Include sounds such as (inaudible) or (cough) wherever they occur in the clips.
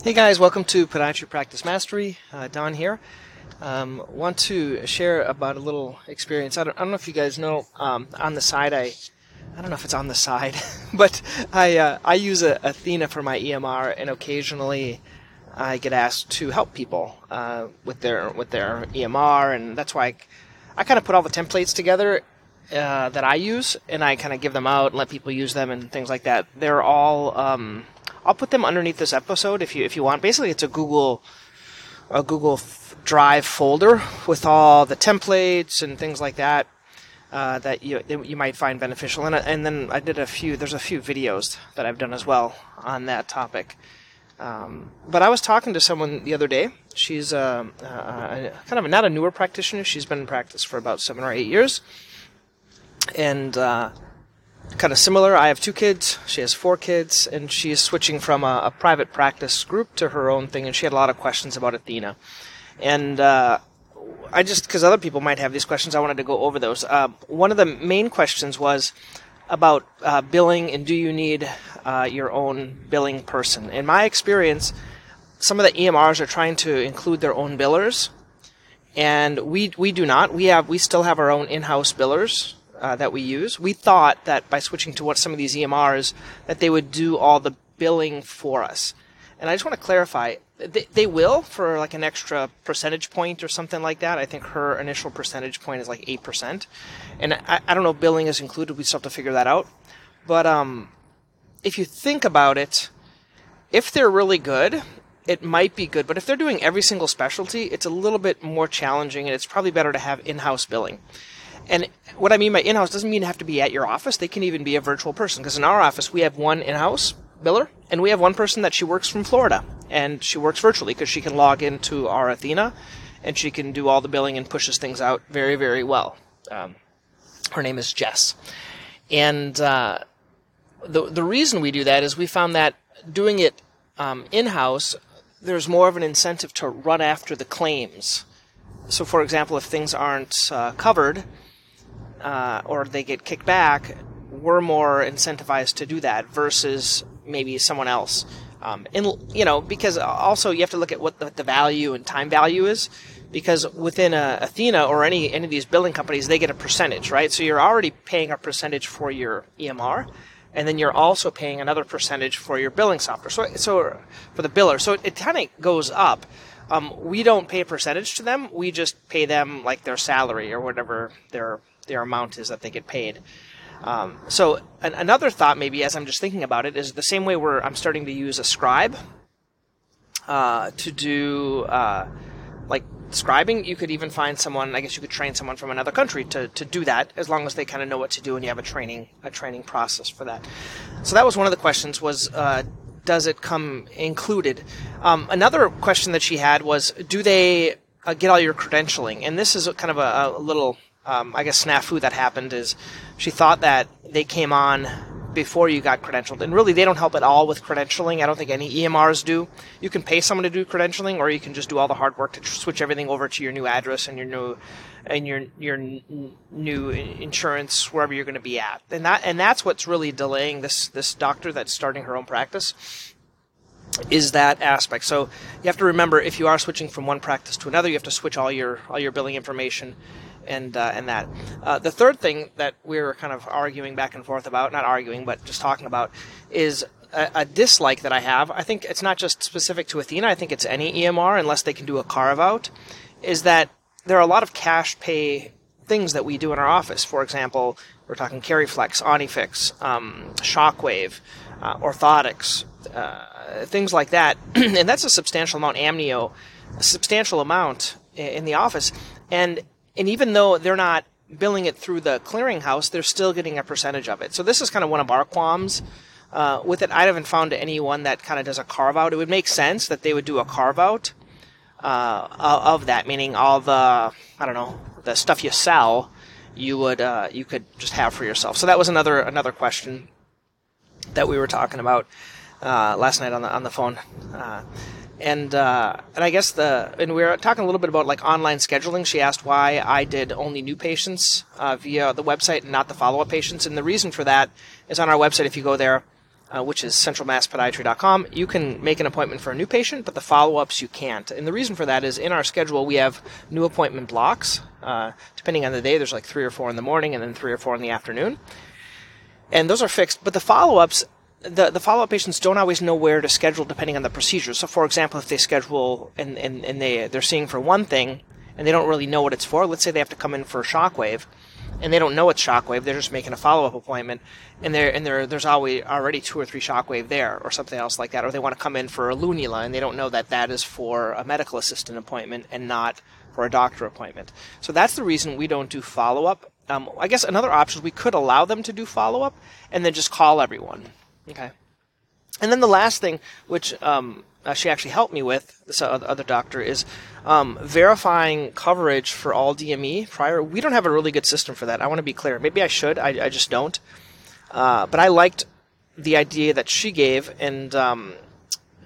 Hey guys, welcome to Podiatry Practice Mastery. Uh, Don here. Um, want to share about a little experience. I don't, I don't know if you guys know. Um, on the side, I I don't know if it's on the side, (laughs) but I uh, I use a, Athena for my EMR, and occasionally I get asked to help people uh, with their with their EMR, and that's why I, I kind of put all the templates together uh, that I use, and I kind of give them out and let people use them and things like that. They're all um, I'll put them underneath this episode if you if you want. Basically, it's a Google a Google Drive folder with all the templates and things like that uh, that you you might find beneficial. And and then I did a few. There's a few videos that I've done as well on that topic. Um, but I was talking to someone the other day. She's uh, uh, kind of not a newer practitioner. She's been in practice for about seven or eight years, and uh, kind of similar. I have two kids. She has four kids, and she's switching from a, a, private practice group to her own thing. And she had a lot of questions about Athena, and uh, I just because other people might have these questions, I wanted to go over those. Uh, one of the main questions was about uh, billing, and do you need uh, your own billing person? In my experience, some of the EMRs are trying to include their own billers, and we we do not. We have we still have our own in-house billers uh, that we use. We thought that by switching to what some of these EMRs, that they would do all the billing for us. And I just want to clarify, they, they will for like an extra percentage point or something like that. I think her initial percentage point is like 8%. And I, I don't know if billing is included. We still have to figure that out. But um, if you think about it, if they're really good, it might be good. But if they're doing every single specialty, it's a little bit more challenging and it's probably better to have in house billing. And what I mean by in-house doesn't mean have to be at your office. They can even be a virtual person. Because in our office, we have one in-house biller, and we have one person that she works from Florida, and she works virtually because she can log into our Athena, and she can do all the billing and pushes things out very, very well. Um, her name is Jess, and uh, the the reason we do that is we found that doing it um, in-house, there's more of an incentive to run after the claims. So, for example, if things aren't uh, covered uh, or they get kicked back, we're more incentivized to do that versus maybe someone else. Um, and you know, because also you have to look at what the, the value and time value is, because within a, Athena or any any of these billing companies, they get a percentage, right? So you're already paying a percentage for your EMR, and then you're also paying another percentage for your billing software. So so for the biller, so it, it kind of goes up. Um, we don't pay a percentage to them. We just pay them like their salary or whatever their their amount is that they get paid. Um, so an, another thought, maybe as I'm just thinking about it, is the same way where I'm starting to use a scribe uh, to do uh, like scribing. You could even find someone. I guess you could train someone from another country to, to do that, as long as they kind of know what to do and you have a training a training process for that. So that was one of the questions. Was uh, does it come included? Um, another question that she had was, do they uh, get all your credentialing? And this is kind of a, a little um, I guess snafu that happened is she thought that they came on before you got credentialed, and really they don't help at all with credentialing. I don't think any EMRs do. You can pay someone to do credentialing, or you can just do all the hard work to switch everything over to your new address and your new and your your n- new insurance wherever you're going to be at, and that and that's what's really delaying this this doctor that's starting her own practice is that aspect. So you have to remember if you are switching from one practice to another, you have to switch all your all your billing information and uh, and that. Uh, the third thing that we are kind of arguing back and forth about, not arguing, but just talking about, is a, a, dislike that I have. I think it's not just specific to Athena. I think it's any EMR, unless they can do a carve out. Is that there are a lot of cash pay things that we do in our office. For example, we're talking Keryflex, Onyfix, um, Shockwave, uh, orthotics, uh, things like that, (clears throat) and that's a substantial amount. Amnio, a substantial amount in the office, and and even though they're not billing it through the clearinghouse, they're still getting a percentage of it. So this is kind of one of our qualms uh, with it. I haven't found anyone that kind of does a carve out. It would make sense that they would do a carve out uh, of that, meaning all the I don't know the stuff you sell, you would uh, you could just have for yourself. So that was another another question that we were talking about uh, last night on the on the phone. And uh, and I guess the and we were talking a little bit about like online scheduling. She asked why I did only new patients uh, via the website and not the follow up patients. And the reason for that is on our website. If you go there, uh, which is centralmasspodiatry.com, you can make an appointment for a new patient, but the follow-ups you can't. And the reason for that is in our schedule we have new appointment blocks. Uh, depending on the day, there's like three or four in the morning and then three or four in the afternoon. And those are fixed, but the follow-ups the, the follow-up patients don't always know where to schedule depending on the procedure. So, for example, if they schedule and, and, and they, they're seeing for one thing and they don't really know what it's for, let's say they have to come in for a shockwave and they don't know it's shockwave, they're just making a follow-up appointment and there and there there's always already two or three shockwave there or something else like that, or they want to come in for a lunula and they don't know that that is for a medical assistant appointment and not for a doctor appointment. So that's the reason we don't do follow-up. Um, I guess another option is we could allow them to do follow-up and then just call everyone Okay. And then the last thing, which um, uh, she actually helped me with, this other doctor, is um, verifying coverage for all DME prior. We don't have a really good system for that. I want to be clear. Maybe I should. I, I just don't. Uh, but I liked the idea that she gave, and um,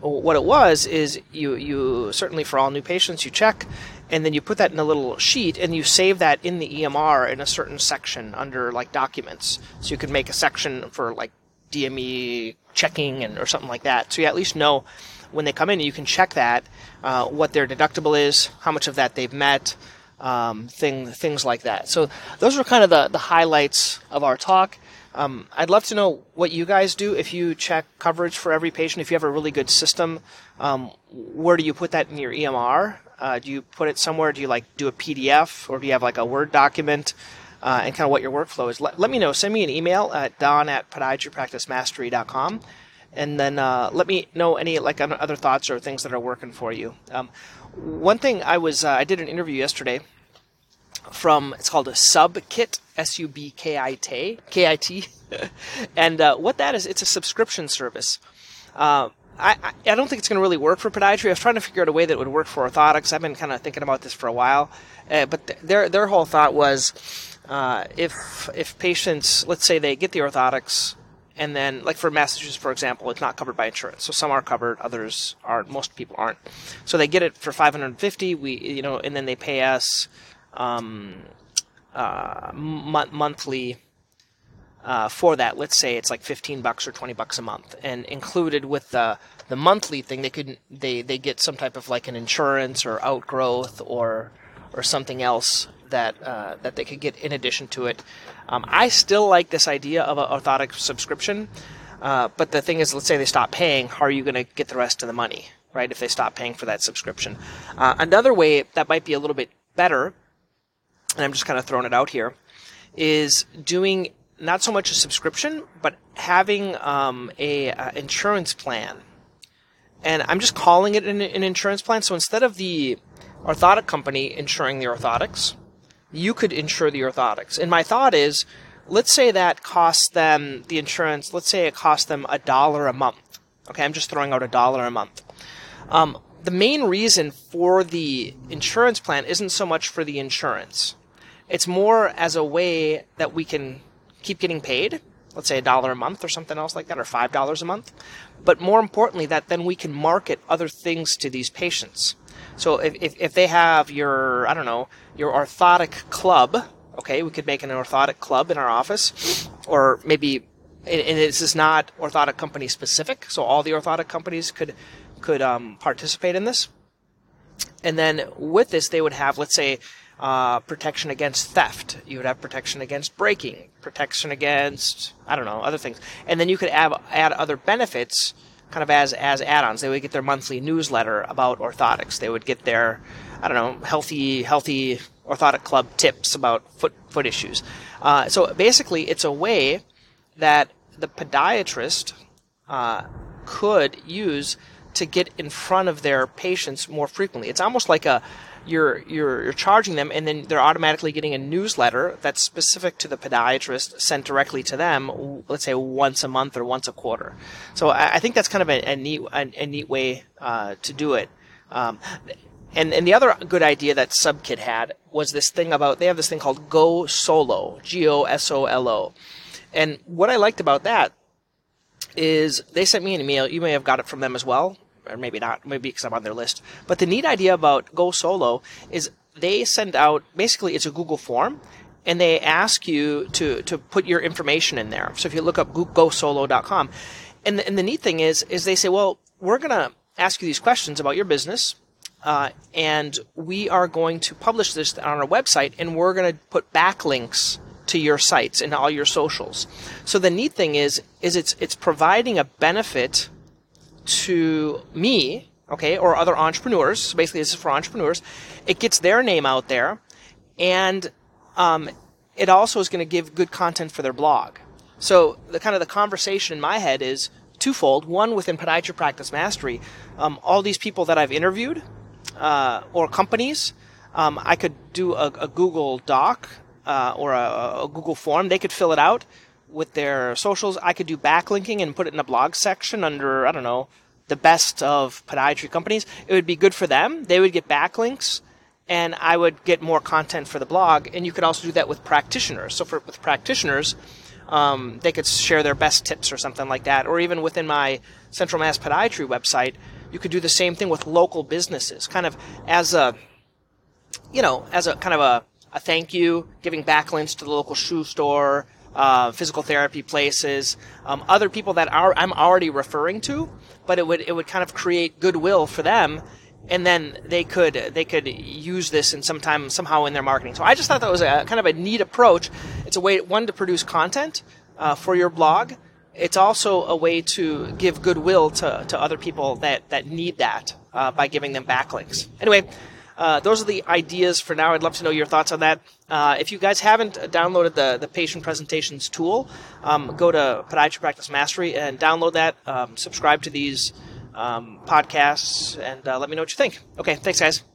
what it was is you you certainly for all new patients you check, and then you put that in a little sheet, and you save that in the EMR in a certain section under like documents. So you could make a section for like DME checking and or something like that. So you at least know when they come in, you can check that uh, what their deductible is, how much of that they've met, um, thing, things like that. So those are kind of the, the highlights of our talk. Um, I'd love to know what you guys do if you check coverage for every patient. If you have a really good system, um, where do you put that in your EMR? Uh, do you put it somewhere? Do you like do a PDF or do you have like a Word document? Uh, and kind of what your workflow is. Let, let, me know. Send me an email at don at podiatrypracticemastery.com and then uh, let me know any like other thoughts or things that are working for you. Um, one thing I was uh, I did an interview yesterday from it's called a SubKit S U B K I T K I T, (laughs) and uh, what that is it's a subscription service. Uh, I, I don't think it's going to really work for podiatry. I was trying to figure out a way that would work for orthotics. I've been kind of thinking about this for a while, uh, but th- their their whole thought was uh, if if patients, let's say they get the orthotics, and then like for Massachusetts, for example, it's not covered by insurance. So some are covered, others aren't. Most people aren't. So they get it for 550. We you know, and then they pay us um, uh, m- monthly. Uh, for that, let's say it's like 15 bucks or 20 bucks a month, and included with the the monthly thing, they could they they get some type of like an insurance or outgrowth or or something else that uh, that they could get in addition to it. Um, I still like this idea of an orthotic subscription, uh, but the thing is, let's say they stop paying, how are you going to get the rest of the money, right? If they stop paying for that subscription, uh, another way that might be a little bit better, and I'm just kind of throwing it out here, is doing not so much a subscription, but having um, a uh, insurance plan. And I'm just calling it an, an insurance plan. So instead of the orthotic company insuring the orthotics, you could insure the orthotics. And my thought is, let's say that costs them the insurance. Let's say it costs them a dollar a month. Okay, I'm just throwing out a dollar a month. Um, the main reason for the insurance plan isn't so much for the insurance. It's more as a way that we can keep getting paid. Let's say a dollar a month or something else like that, or five dollars a month. But more importantly, that then we can market other things to these patients. So if, if, if they have your, I don't know, your orthotic club, okay, we could make an orthotic club in our office, or maybe, and this is not orthotic company specific, so all the orthotic companies could, could um, participate in this. And then with this, they would have, let's say, uh, protection against theft. You would have protection against breaking, protection against I don't know other things, and then you could add add other benefits kind of as as add-ons. They would get their monthly newsletter about orthotics. They would get their I don't know healthy healthy orthotic club tips about foot foot issues. Uh, so basically, it's a way that the podiatrist uh, could use to get in front of their patients more frequently. It's almost like a you're you're you're charging them, and then they're automatically getting a newsletter that's specific to the podiatrist sent directly to them. Let's say once a month or once a quarter. So I, I think that's kind of a, a neat a, a, neat way uh, to do it. Um, and and the other good idea that SubKit had was this thing about they have this thing called Go Solo, G O S O L O, and what I liked about that is they sent me an email. You may have got it from them as well or maybe not, maybe because I'm on their list. But the neat idea about Go Solo is they send out basically it's a Google form and they ask you to, to put your information in there. So if you look up gosolo.com, and the, and the neat thing is, is they say, well, we're going to ask you these questions about your business, uh, and we are going to publish this on our website, and we're going to put backlinks to your sites and all your socials. So the neat thing is, is it's it's providing a benefit to me, okay, or other entrepreneurs. Basically, this is for entrepreneurs. It gets their name out there, and um, it also is going to give good content for their blog. So the kind of the conversation in my head is twofold. One, within Podiatry Practice Mastery, um, all these people that I've interviewed uh, or companies, um, I could do a, a Google Doc uh, or a, a, Google form. They could fill it out with their socials. I could do backlinking and put it in a blog section under, I don't know, the best of podiatry companies. It would be good for them. They would get backlinks and I would get more content for the blog. And you could also do that with practitioners. So for with practitioners, um, they could share their best tips or something like that. Or even within my Central Mass Podiatry website, you could do the same thing with local businesses, kind of as a, you know, as a kind of a, a thank you, giving backlinks to the local shoe store, uh, physical therapy places, um, other people that are I'm already referring to, but it would it would kind of create goodwill for them and then they could they could use this in some time somehow in their marketing. So I just thought that was a kind of a neat approach. It's a way one to produce content uh, for your blog. It's also a way to give goodwill to, to other people that, that need that uh, by giving them backlinks. Anyway, uh, those are the ideas for now. I'd love to know your thoughts on that. Uh, if you guys haven't downloaded the, the patient presentations tool, um, go to Podiatry Practice Mastery and download that. Um, subscribe to these um, podcasts and uh, let me know what you think. Okay, thanks, guys.